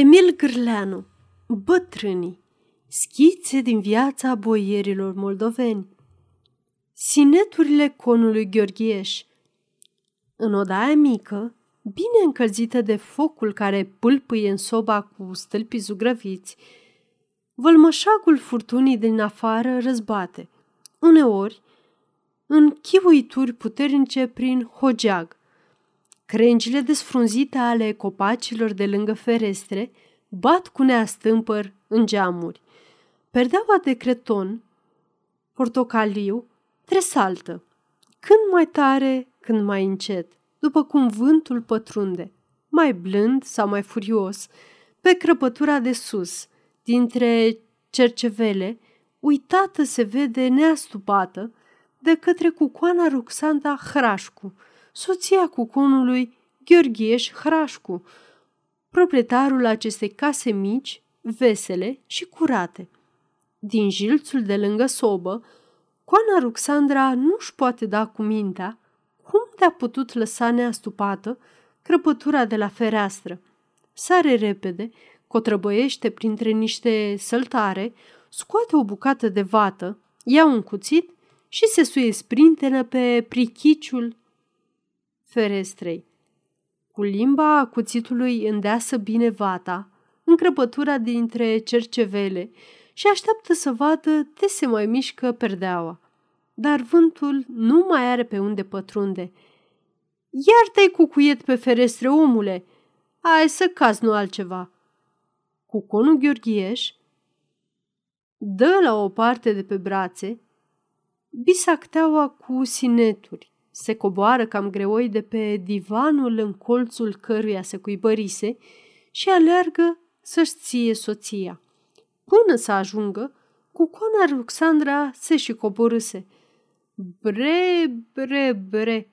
Emil Gârleanu Bătrânii Schițe din viața boierilor moldoveni. Sineturile conului Gheorgheș. În odaia mică, bine încălzită de focul care pâlpâie în soba cu stâlpii zugrăviți, vălmășagul furtunii din afară răzbate, uneori în chivuituri puternice prin hogeag, Crengile desfrunzite ale copacilor de lângă ferestre bat cu neastâmpăr în geamuri. Perdeaua de creton, portocaliu, tresaltă, când mai tare, când mai încet, după cum vântul pătrunde, mai blând sau mai furios, pe crăpătura de sus, dintre cercevele, uitată se vede neastupată de către cucoana Ruxanda Hrașcu, soția cuconului Gheorgheș Hrașcu, proprietarul acestei case mici, vesele și curate. Din jilțul de lângă sobă, Coana Ruxandra nu-și poate da cu mintea cum de-a putut lăsa neastupată crăpătura de la fereastră. Sare repede, cotrăbăiește printre niște săltare, scoate o bucată de vată, ia un cuțit și se suie sprintenă pe prichiciul ferestrei. Cu limba cuțitului îndeasă bine vata, încrăpătura dintre cercevele și așteaptă să vadă de se mai mișcă perdeaua. Dar vântul nu mai are pe unde pătrunde. Iar te-ai cucuiet pe ferestre, omule! Ai să cazi, nu altceva. Cuconul Gheorghieș dă la o parte de pe brațe bisacteaua cu sineturi se coboară cam greoi de pe divanul în colțul căruia se cuibărise și aleargă să-și ție soția. Până să ajungă, cu coana Ruxandra se și coborâse. Bre, bre, bre,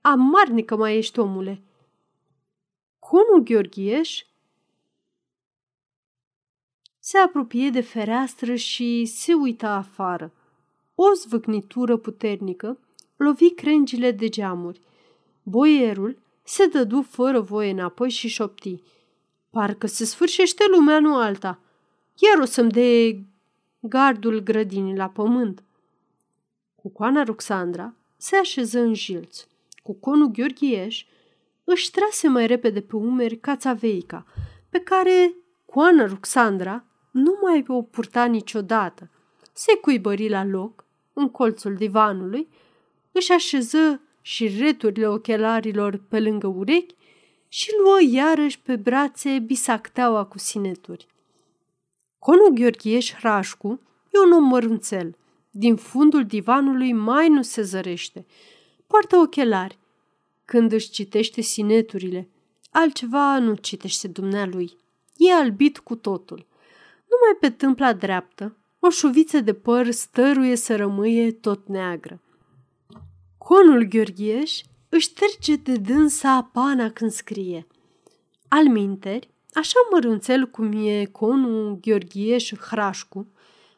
amarnică mai ești, omule! Conul Gheorghieș se apropie de fereastră și se uită afară. O zvâcnitură puternică lovi crengile de geamuri. Boierul se dădu fără voie înapoi și șopti. Parcă se sfârșește lumea, nu alta. Iar o să-mi de gardul grădinii la pământ. Cucoana Ruxandra se așeză în jilț. Cuconul Gheorghieș își trase mai repede pe umeri cațaveica, pe care coana Ruxandra nu mai o purta niciodată. Se cuibări la loc, în colțul divanului, își așeză și returile ochelarilor pe lângă urechi și luă iarăși pe brațe bisacteaua cu sineturi. Conul Gheorgheș Hrașcu e un om mărunțel. Din fundul divanului mai nu se zărește. Poartă ochelari. Când își citește sineturile, altceva nu citește dumnealui. E albit cu totul. Numai pe tâmpla dreaptă, o șuviță de păr stăruie să rămâie tot neagră. Conul Gheorgheș își șterge de dânsa pana când scrie. Al minteri, așa mărunțel cum e conul Gheorgheș Hrașcu,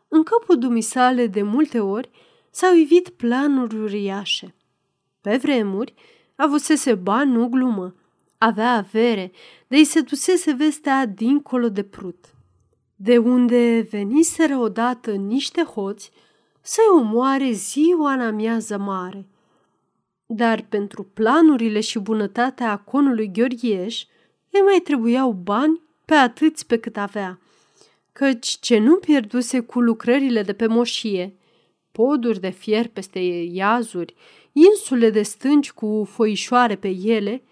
în capul dumisale de multe ori s-au ivit planuri uriașe. Pe vremuri, avusese bani, nu glumă. Avea avere, de îi se dusese vestea dincolo de prut. De unde veniseră odată niște hoți să-i omoare ziua în amiază mare dar pentru planurile și bunătatea conului Gheorghieș îi mai trebuiau bani pe atâți pe cât avea, căci ce nu pierduse cu lucrările de pe moșie, poduri de fier peste iazuri, insule de stânci cu foișoare pe ele,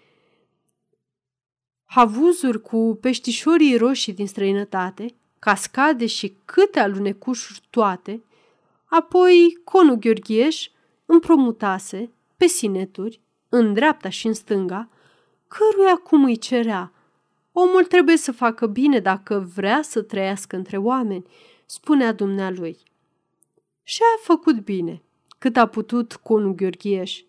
havuzuri cu peștișorii roșii din străinătate, cascade și câte alunecușuri toate, apoi conul Gheorghieș împromutase pe sineturi, în dreapta și în stânga, căruia cum îi cerea. Omul trebuie să facă bine dacă vrea să trăiască între oameni, spunea dumnealui. Și a făcut bine, cât a putut conul Gheorgheș.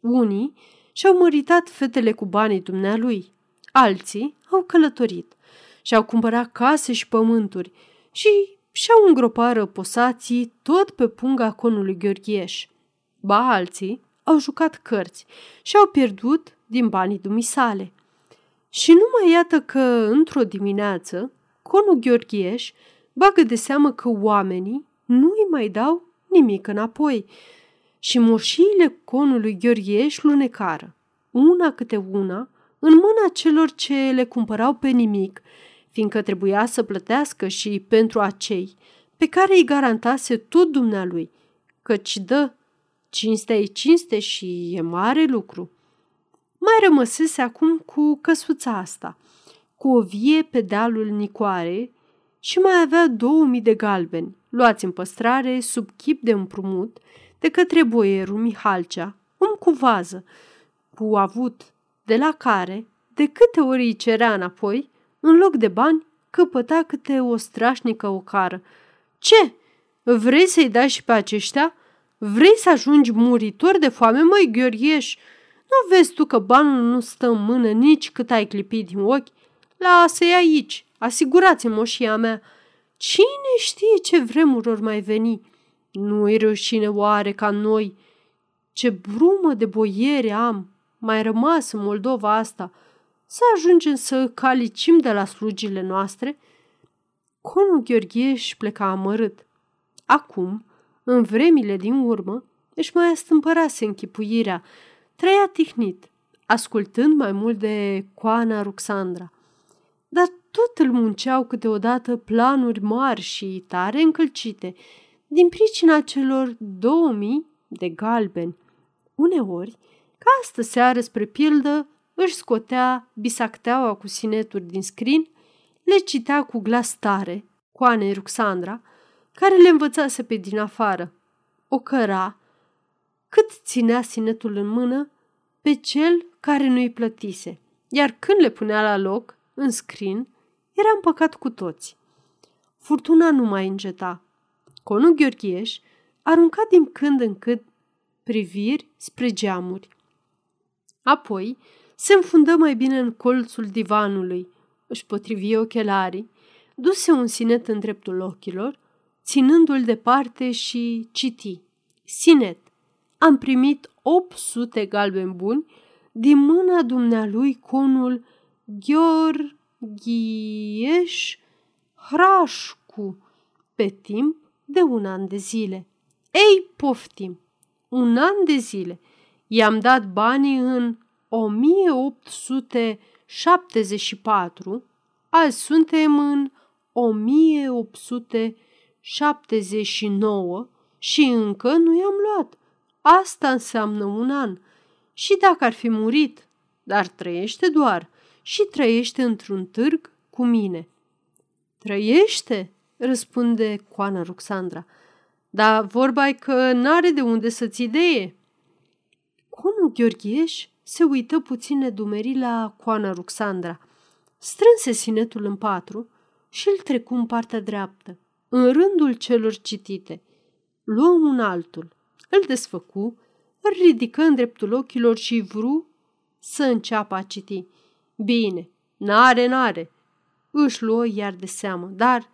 Unii și-au măritat fetele cu banii dumnealui, alții au călătorit și-au cumpărat case și pământuri și și-au îngropat răposații tot pe punga conului Gheorgheș. Ba alții au jucat cărți și au pierdut din banii dumisale. Și nu mai iată că, într-o dimineață, conul Gheorghieș bagă de seamă că oamenii nu îi mai dau nimic înapoi și moșiile conului Gheorghieș lunecară, una câte una, în mâna celor ce le cumpărau pe nimic, fiindcă trebuia să plătească și pentru acei pe care îi garantase tot dumnealui, căci dă, cinstea e cinste și e mare lucru. Mai rămăsese acum cu căsuța asta, cu o vie pe dealul Nicoare și mai avea două mii de galbeni, luați în păstrare sub chip de împrumut de către boierul Mihalcea, om cu vază, cu avut, de la care, de câte ori îi cerea înapoi, în loc de bani, căpăta câte o strașnică ocară. Ce? Vrei să-i dai și pe aceștia? Vrei să ajungi muritor de foame, măi, Gheorgheș? Nu vezi tu că banul nu stă în mână nici cât ai clipit din ochi? Lasă-i aici, asigurați-mi moșia mea. Cine știe ce vremuri ori mai veni? Nu-i rușine oare ca noi? Ce brumă de boiere am mai rămas în Moldova asta, să ajungem să calicim de la slugile noastre? Conul Gheorgheș își pleca amărât. Acum, în vremile din urmă, își mai astâmpărase închipuirea, trăia tihnit, ascultând mai mult de coana Ruxandra. Dar tot îl munceau câteodată planuri mari și tare încălcite, din pricina celor două mii de galbeni. Uneori, ca astă seară, spre pildă, își scotea bisacteaua cu sineturi din scrin, le citea cu glas tare, coanei Ruxandra, care le învățase pe din afară. O căra, cât ținea sinetul în mână, pe cel care nu-i plătise, iar când le punea la loc, în scrin, era împăcat cu toți. Furtuna nu mai înceta. Conul Gheorghieș arunca din când în când priviri spre geamuri. Apoi se înfundă mai bine în colțul divanului, își potrivi ochelarii, duse un sinet în dreptul ochilor, ținându-l departe și citi. Sinet. Am primit 800 galbeni buni din mâna dumnealui conul Gheorghieș Hrașcu pe timp de un an de zile. Ei, poftim! Un an de zile. I-am dat banii în 1874, azi suntem în 1879 și încă nu i-am luat. Asta înseamnă un an. Și dacă ar fi murit, dar trăiește doar și trăiește într-un târg cu mine. Trăiește? răspunde coana Ruxandra. Dar vorba e că n-are de unde să-ți idee. Conul Gheorgheș se uită puțin nedumerit la coana Ruxandra. Strânse sinetul în patru și îl trecu în partea dreaptă, în rândul celor citite. Luă un altul, îl desfăcu, îl ridică în dreptul ochilor și vru să înceapă a citi. Bine, n-are, n-are. Își luă iar de seamă, dar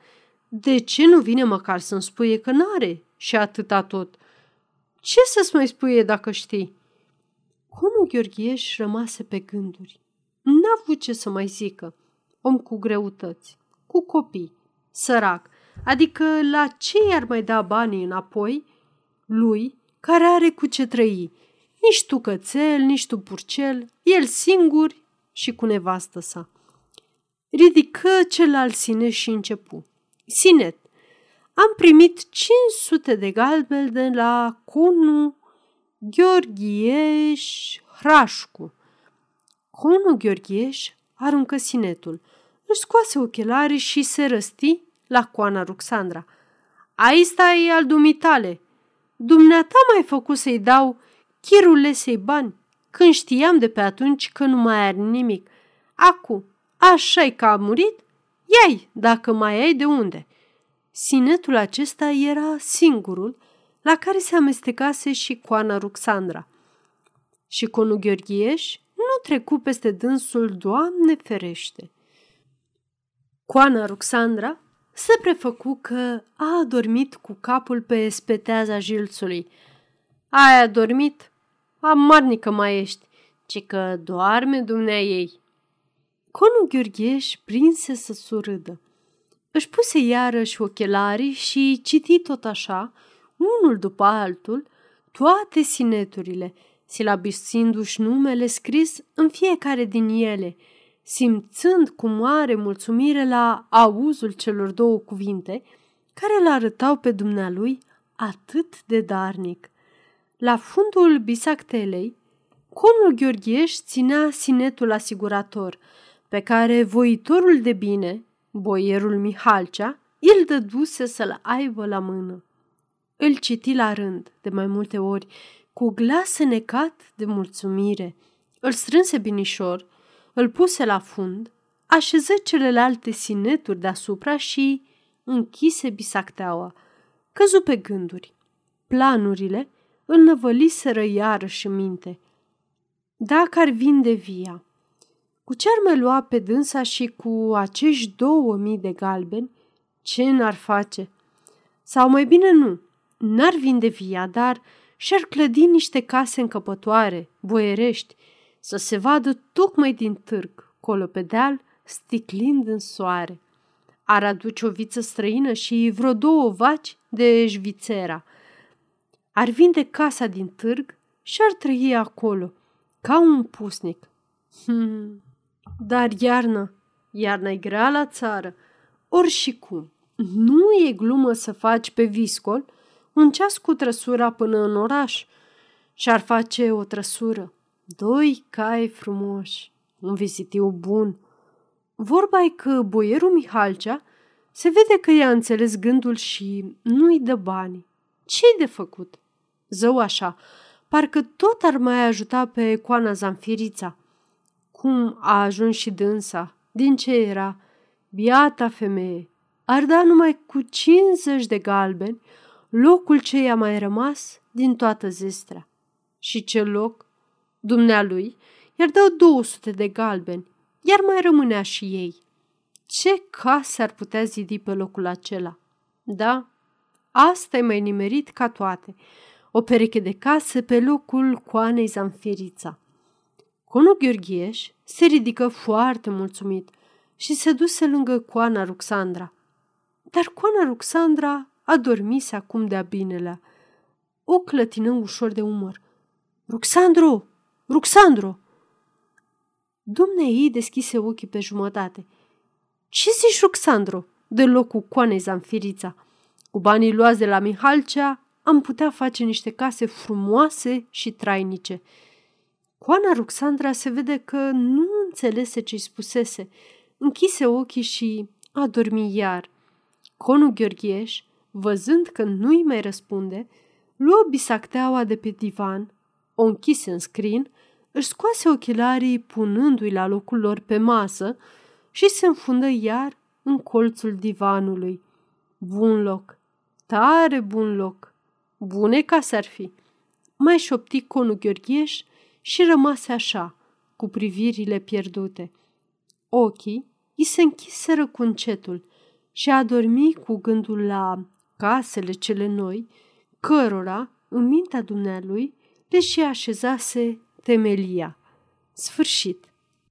de ce nu vine măcar să-mi spuie că n-are și atâta tot? Ce să-ți mai spuie dacă știi? Conul Gheorgheș rămase pe gânduri. N-a avut ce să mai zică. Om cu greutăți, cu copii, sărac, adică la ce i-ar mai da banii înapoi? Lui, care are cu ce trăi. Nici tu cățel, nici tu purcel, el singur și cu nevastă sa. Ridică celălalt sine și începu. Sinet, am primit 500 de galbeni de la conul Gheorghieș Hrașcu. Conul Gheorghieș aruncă sinetul, își scoase ochelarii și se răsti la coana Ruxandra. Aici e al dumitale. Dumneata mai făcut să-i dau chirulesei bani, când știam de pe atunci că nu mai are nimic. Acu, așa-i că a murit? Iai, dacă mai ai de unde. Sinetul acesta era singurul la care se amestecase și coana Ruxandra. Și conul Gheorghieș nu trecu peste dânsul, Doamne ferește. Coana Ruxandra se prefăcu că a adormit cu capul pe speteaza jilțului. Ai adormit? Amarnică mai ești, ci că doarme dumnea ei. Conu Gheorgheș prinse să surâdă. Își puse iarăși ochelarii și citi tot așa, unul după altul, toate sineturile, silabisindu-și numele scris în fiecare din ele, simțând cu mare mulțumire la auzul celor două cuvinte, care îl arătau pe dumnealui atât de darnic. La fundul bisactelei, conul Gheorgheș ținea sinetul asigurator, pe care voitorul de bine, boierul Mihalcea, îl dăduse să-l aibă la mână. Îl citi la rând, de mai multe ori, cu glas necat de mulțumire. Îl strânse binișor, îl puse la fund, așeză celelalte sineturi deasupra și închise bisacteaua. Căzu pe gânduri. Planurile îl năvăliseră iarăși în minte. Dacă ar vinde via, cu ce ar mai lua pe dânsa și cu acești două mii de galbeni, ce n-ar face? Sau mai bine nu, n-ar vinde via, dar și-ar clădi niște case încăpătoare, boierești, să se vadă tocmai din târg, colo pe deal, sticlind în soare. Ar aduce o viță străină și vreo două vaci de șvițera. Ar vinde casa din târg și ar trăi acolo, ca un pusnic. Hmm. Dar iarna, iarna e grea la țară, ori și cum. Nu e glumă să faci pe viscol un ceas cu trăsura până în oraș și ar face o trăsură. Doi cai frumoși, un vizitiu bun. Vorba e că boierul Mihalcea se vede că i-a înțeles gândul și nu-i dă bani. Ce-i de făcut? Zău așa, parcă tot ar mai ajuta pe coana Zanfirița. Cum a ajuns și dânsa? Din ce era? Biata femeie! Ar da numai cu 50 de galbeni locul ce i-a mai rămas din toată zestrea. Și ce loc? Dumnealui iar dă 200 de galbeni, iar mai rămânea și ei. Ce case ar putea zidi pe locul acela? Da, asta e mai nimerit ca toate. O pereche de case pe locul coanei Zanfirița. Conul Gheorgheș se ridică foarte mulțumit și se duse lângă coana Ruxandra. Dar coana Ruxandra adormise acum de-a binelea. O clătină ușor de umăr. Ruxandro! Ruxandro! Dumnei deschise ochii pe jumătate. Ce zici, Ruxandro? De locul coanei Zanfirița. Cu banii luați de la Mihalcea am putea face niște case frumoase și trainice. Coana Ruxandra se vede că nu înțelese ce-i spusese. Închise ochii și a dormit iar. Conul Gheorgheș văzând că nu-i mai răspunde, luă bisacteaua de pe divan, o închise în scrin, își scoase ochelarii punându-i la locul lor pe masă și se înfundă iar în colțul divanului. Bun loc, tare bun loc, bune ca s-ar fi. Mai șopti conul Gheorgheș și rămase așa, cu privirile pierdute. Ochii i se închiseră cu încetul și a dormit cu gândul la casele cele noi, cărora, în mintea dumnealui, le și așezase temelia. Sfârșit.